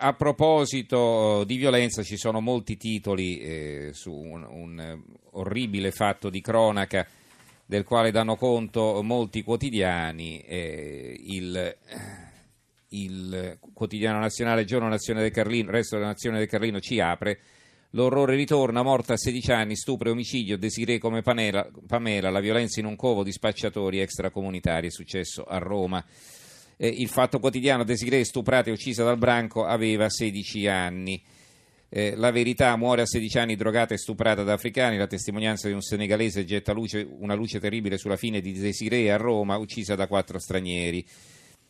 a proposito di violenza ci sono molti titoli eh, su un, un, orribile fatto di cronaca del quale danno conto molti quotidiani. Eh, il, il, quotidiano nazionale Giorno Nazione del Carlino, Resto della Nazione del Carlino ci apre. L'orrore ritorna, morta a 16 anni, stupro e omicidio, Desiree come Pamela, la violenza in un covo di spacciatori extracomunitari, è successo a Roma. Eh, il fatto quotidiano Desiree stuprata e uccisa dal branco aveva 16 anni. Eh, la verità muore a 16 anni drogata e stuprata da africani. La testimonianza di un senegalese getta luce, una luce terribile sulla fine di Desiree a Roma, uccisa da quattro stranieri.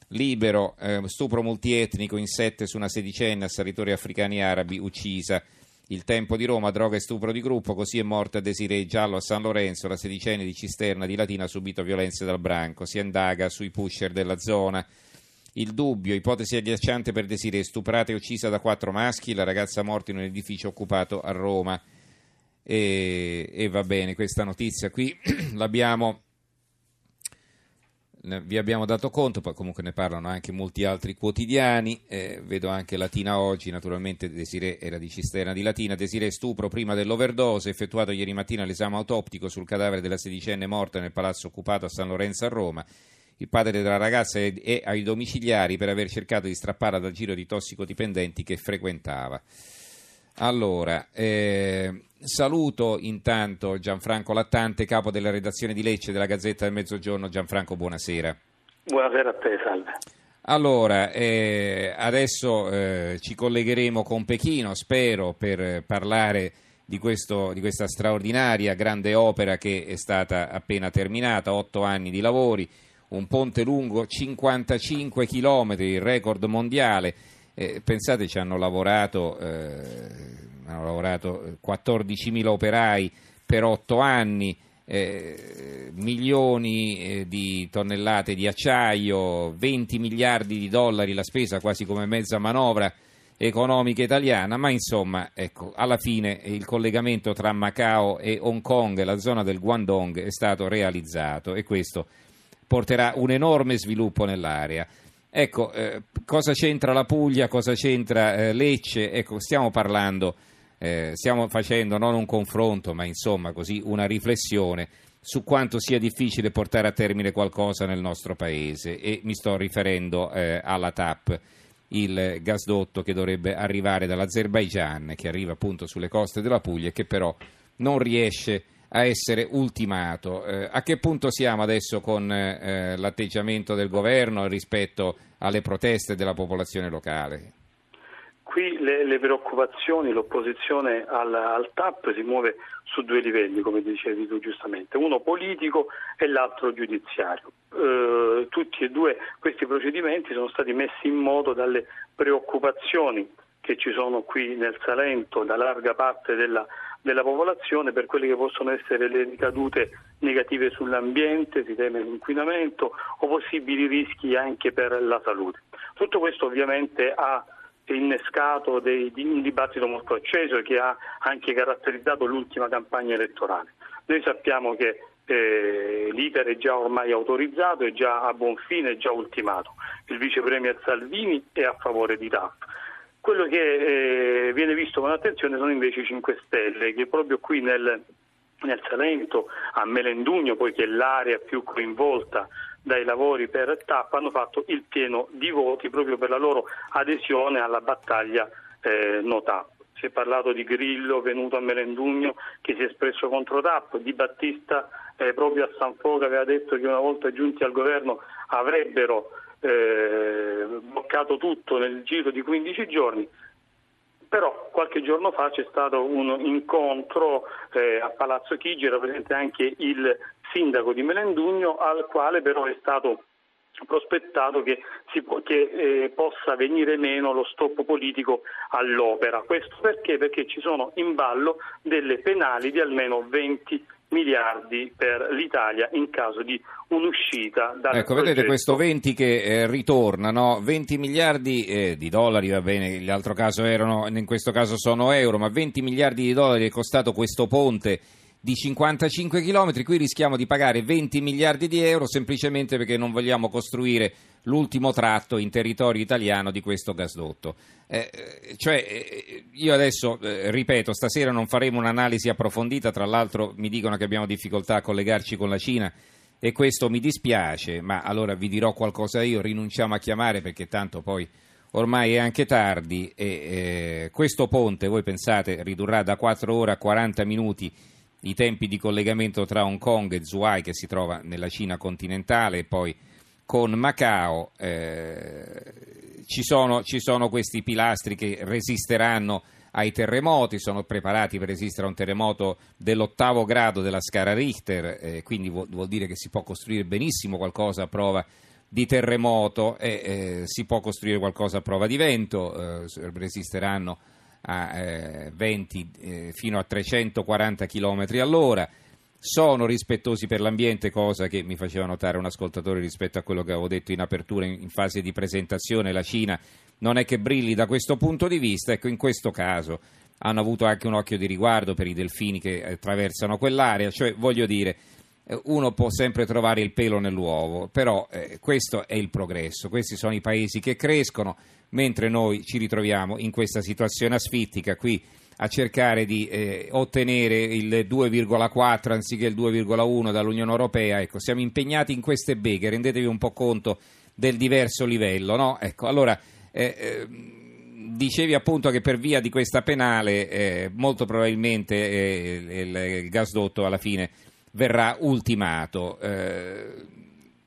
Libero, eh, stupro multietnico in sette su una sedicenne, assalitori africani e arabi, uccisa. Il tempo di Roma, droga e stupro di gruppo, così è morta Desiree Giallo a San Lorenzo, la sedicenne di Cisterna di Latina ha subito violenze dal branco, si indaga sui pusher della zona. Il dubbio, ipotesi agghiacciante per Desiree, stuprata e uccisa da quattro maschi, la ragazza morta in un edificio occupato a Roma. E, e va bene, questa notizia qui l'abbiamo vi abbiamo dato conto, poi comunque ne parlano anche molti altri quotidiani, eh, vedo anche Latina oggi, naturalmente Desiree era di Cisterna di Latina, Desiree stupro prima dell'overdose, effettuato ieri mattina l'esame autoptico sul cadavere della sedicenne morta nel palazzo occupato a San Lorenzo a Roma. Il padre della ragazza è, ai domiciliari per aver cercato di strapparla dal giro di tossicodipendenti che frequentava. Allora, eh, saluto intanto Gianfranco Lattante, capo della redazione di Lecce della Gazzetta del Mezzogiorno. Gianfranco, buonasera. Buonasera a te, salve. Allora, eh, adesso eh, ci collegheremo con Pechino, spero, per parlare di, questo, di, questa straordinaria grande opera che è stata appena terminata, otto anni di lavori, un ponte lungo 55 chilometri, il record mondiale. Eh, pensate, ci hanno lavorato, eh, hanno lavorato 14.000 operai per 8 anni, eh, milioni eh, di tonnellate di acciaio, 20 miliardi di dollari la spesa, quasi come mezza manovra economica italiana, ma insomma, ecco, alla fine il collegamento tra Macao e Hong Kong, la zona del Guangdong, è stato realizzato e questo porterà un enorme sviluppo nell'area. Ecco, eh, cosa c'entra la Puglia, cosa c'entra eh, Lecce? Ecco, stiamo parlando, eh, stiamo facendo non un confronto, ma insomma così una riflessione su quanto sia difficile portare a termine qualcosa nel nostro paese e mi sto riferendo eh, alla TAP, il gasdotto che dovrebbe arrivare dall'Azerbaigian, che arriva appunto sulle coste della Puglia e che però non riesce a a essere ultimato. Eh, a che punto siamo adesso con eh, l'atteggiamento del governo rispetto alle proteste della popolazione locale? Qui le, le preoccupazioni, l'opposizione al, al, TAP si muove su due livelli, come dicevi tu giustamente, uno politico e l'altro giudiziario. Eh, tutti e due questi procedimenti sono stati messi in moto dalle preoccupazioni che ci sono qui nel Salento da larga parte della della popolazione per quelle che possono essere le ricadute negative sull'ambiente, si teme l'inquinamento o possibili rischi anche per la salute. Tutto questo ovviamente ha innescato dei, un dibattito molto acceso che ha anche caratterizzato l'ultima campagna elettorale. Noi sappiamo che eh, l'iter è già ormai autorizzato, è già a buon fine, è già ultimato. Il vice premier Salvini è a favore di TAP. Quello che eh, viene visto con attenzione sono invece i 5 Stelle, che proprio qui nel, nel Salento, a Melendugno, poiché è l'area più coinvolta dai lavori per TAP, hanno fatto il pieno di voti proprio per la loro adesione alla battaglia eh, no. Si è parlato di Grillo venuto a Melendugno che si è espresso contro TAP, Di Battista eh, proprio a San Foga aveva detto che una volta giunti al governo avrebbero eh, bloccato tutto nel giro di 15 giorni. Però qualche giorno fa c'è stato un incontro eh, a Palazzo Chigi, era presente anche il sindaco di Melendugno, al quale però è stato prospettato che, può, che eh, possa venire meno lo stop politico all'opera. Questo perché? Perché ci sono in ballo delle penali di almeno 20 miliardi per l'Italia in caso di un'uscita dal Ecco, progetto. vedete questo 20 che eh, ritorna, no? 20 miliardi eh, di dollari, va bene, l'altro caso erano, in questo caso sono euro, ma 20 miliardi di dollari è costato questo ponte di 55 km, qui rischiamo di pagare 20 miliardi di euro semplicemente perché non vogliamo costruire l'ultimo tratto in territorio italiano di questo gasdotto. Eh, eh cioè, eh, io adesso eh, ripeto, stasera non faremo un'analisi approfondita, tra l'altro mi dicono che abbiamo difficoltà a collegarci con la Cina e questo mi dispiace, ma allora vi dirò qualcosa io, rinunciamo a chiamare perché tanto poi ormai è anche tardi e eh, questo ponte, voi pensate, ridurrà da 4 ore a 40 minuti i tempi di collegamento tra Hong Kong e Zhuhai che si trova nella Cina continentale e poi con Macao eh, ci, sono, ci, sono, questi pilastri che resisteranno ai terremoti, sono preparati per resistere a un terremoto dell'ottavo grado della scala Richter, eh, quindi vuol, vuol, dire che si può costruire benissimo qualcosa a prova di terremoto e eh, si può costruire qualcosa a prova di vento, eh, resisteranno a eh, venti eh, fino a 340 km all'ora. Sono rispettosi per l'ambiente, cosa che mi faceva notare un ascoltatore rispetto a quello che avevo detto in apertura in, in fase di presentazione. La Cina non è che brilli da questo punto di vista, ecco in questo caso hanno avuto anche un occhio di riguardo per i delfini che attraversano quell'area, cioè voglio dire eh, uno può sempre trovare il pelo nell'uovo, però eh, questo è il progresso, questi sono i paesi che crescono, mentre noi ci ritroviamo in questa situazione asfittica qui a cercare di eh, ottenere il 2,4 anziché il 2,1 dall'Unione Europea. Ecco, siamo impegnati in queste beghe, rendetevi un po' conto del diverso livello. No? Ecco, allora, eh, eh, dicevi appunto che per via di questa penale eh, molto probabilmente eh, il, il, gasdotto alla fine verrà ultimato. Eh,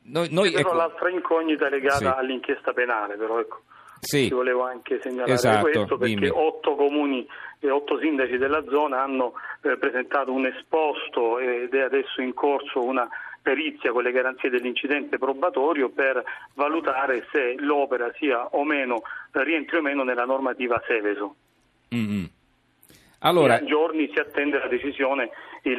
noi, noi, però ecco... l'altra incognita legata sì. all'inchiesta penale, però ecco. Sì. Ti volevo anche segnalare esatto, questo perché dimmi. otto comuni e otto sindaci della zona hanno eh, presentato un esposto ed è adesso in corso una perizia con le garanzie dell'incidente probatorio per valutare se l'opera sia o meno, rientri o meno nella normativa Seveso. Mm-hmm. Allora, in giorni si attende la decisione, il,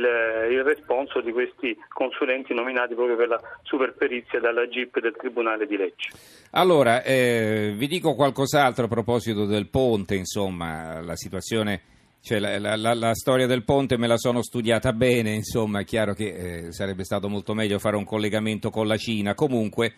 il responso di questi consulenti nominati proprio per la superperizia dalla GIP del Tribunale di Lecce. Allora, eh, vi dico qualcos'altro a proposito del ponte, insomma, la situazione... Cioè, la, la, la, storia del ponte me la sono studiata bene, insomma, è chiaro che eh, sarebbe stato molto meglio fare un collegamento con la Cina. Comunque,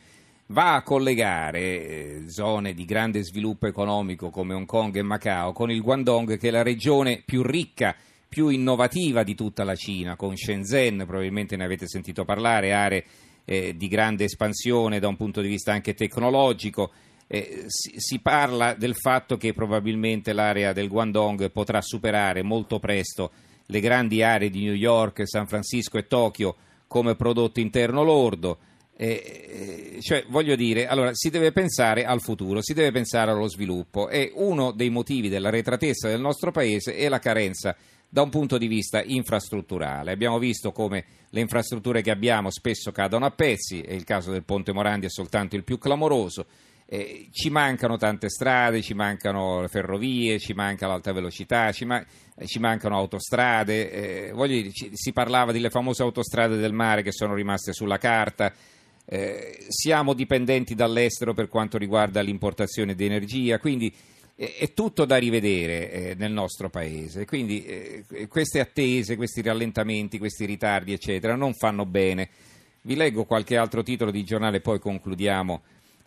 va a collegare eh, zone di grande sviluppo economico come Hong Kong e Macao con il Guangdong che è la regione più ricca, più innovativa di tutta la Cina, con Shenzhen, probabilmente ne avete sentito parlare, aree eh, di grande espansione da un punto di vista anche tecnologico. Eh, si, si, parla del fatto che probabilmente l'area del Guangdong potrà superare molto presto le grandi aree di New York, San Francisco e Tokyo come prodotto interno lordo. Eh, cioè, voglio dire, allora si deve pensare al futuro, si deve pensare allo sviluppo e uno dei motivi della retratezza del nostro paese è la carenza da un punto di vista infrastrutturale. Abbiamo visto come le infrastrutture che abbiamo spesso cadono a pezzi, e il caso del Ponte Morandi è soltanto il più clamoroso. Eh, ci mancano tante strade, ci mancano ferrovie, ci manca l'alta velocità, ci, ma- ci mancano autostrade. Eh, dire, ci- si parlava delle famose autostrade del mare che sono rimaste sulla carta. Eh, siamo dipendenti dall'estero per quanto riguarda l'importazione di energia, quindi eh, è tutto da rivedere eh, nel nostro paese. Quindi eh, queste attese, questi rallentamenti, questi ritardi, eccetera, non fanno bene. Vi leggo qualche altro titolo di giornale, poi concludiamo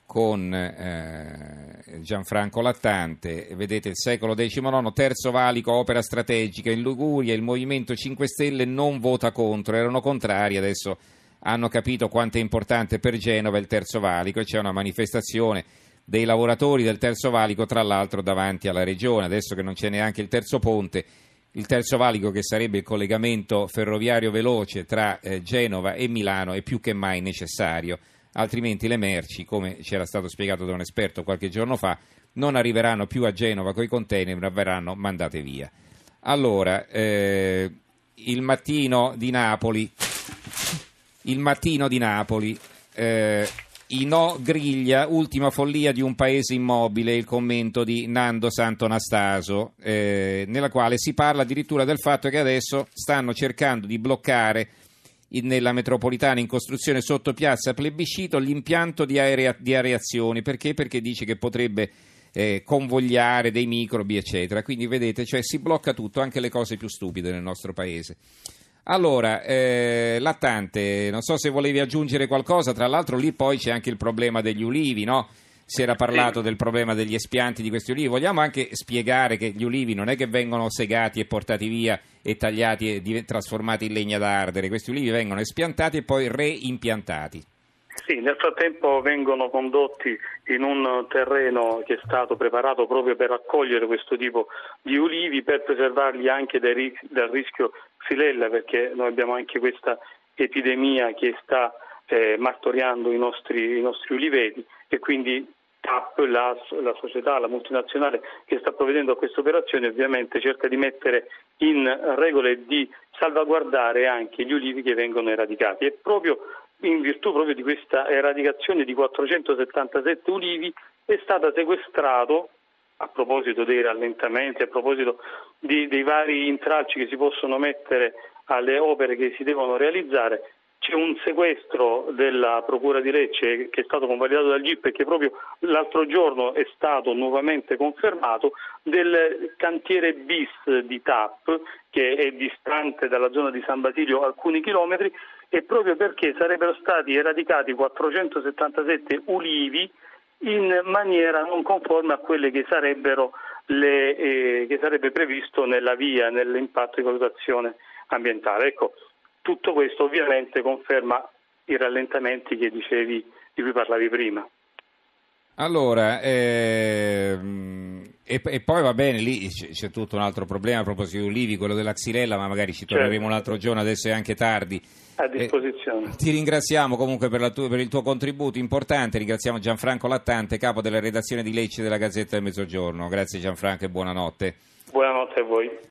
con eh, Gianfranco Lattante. Vedete il secolo XIX, terzo valico, opera strategica in Liguria, il Movimento 5 Stelle non vota contro, erano contrari, adesso hanno capito quanto è importante per Genova il terzo valico e c'è una manifestazione dei lavoratori del terzo valico tra l'altro davanti alla regione, adesso che non c'è neanche il terzo ponte, il terzo valico che sarebbe il collegamento ferroviario veloce tra eh, Genova e Milano è più che mai necessario, altrimenti le merci, come ci era stato spiegato da un esperto qualche giorno fa, non arriveranno più a Genova con i container ma verranno mandate via. Allora, eh, il mattino di Napoli il mattino di Napoli. Eh, i no griglia, ultima follia di un paese immobile, il commento di Nando Santonastaso, eh, nella quale si parla addirittura del fatto che adesso stanno cercando di bloccare nella metropolitana in costruzione sotto piazza Plebiscito l'impianto di, aerea- di areazioni. Perché? Perché dice che potrebbe eh, convogliare dei microbi, eccetera. Quindi vedete, cioè, si blocca tutto, anche le cose più stupide nel nostro paese. Allora, eh, Lattante, non so se volevi aggiungere qualcosa, tra l'altro lì poi c'è anche il problema degli ulivi, no? Si era parlato del problema degli espianti di questi ulivi. Vogliamo anche spiegare che gli ulivi non è che vengono segati e portati via e tagliati e div- trasformati in legna da ardere. Questi ulivi vengono espiantati e poi reimpiantati. Sì, nel frattempo vengono condotti in un terreno che è stato preparato proprio per accogliere questo tipo di ulivi, per preservarli anche dal rischio xylella, perché noi abbiamo anche questa epidemia che sta eh, martoriando i nostri, i nostri uliveti e quindi TAP, la, la, società, la multinazionale che sta provvedendo a queste operazioni, ovviamente cerca di mettere in regole di salvaguardare anche gli ulivi che vengono eradicati. E proprio in virtù proprio di questa eradicazione di 477 ulivi è stato sequestrato a proposito dei rallentamenti, a proposito di, dei vari intralci che si possono mettere alle opere che si devono realizzare, c'è un sequestro della Procura di Lecce che è stato convalidato dal GIP e che proprio l'altro giorno è stato nuovamente confermato del cantiere bis di TAP che è distante dalla zona di San Basilio alcuni chilometri e proprio perché sarebbero stati eradicati 477 ulivi in maniera non conforme a quelle che sarebbero le, eh, che sarebbe previsto nella via, nell'impatto di valutazione ambientale. Ecco, tutto questo ovviamente conferma i rallentamenti che dicevi, di cui parlavi prima. Allora, ehm, e, e, poi va bene, lì c'è, c'è, tutto un altro problema a proposito di Ulivi, quello della Xylella, ma magari ci torneremo certo. un altro giorno, adesso è anche tardi. A disposizione. Eh, ti ringraziamo comunque per, tu, per, il tuo contributo importante, ringraziamo Gianfranco Lattante, capo della redazione di Lecce della Gazzetta del Mezzogiorno. Grazie Gianfranco e buonanotte. Buonanotte a voi.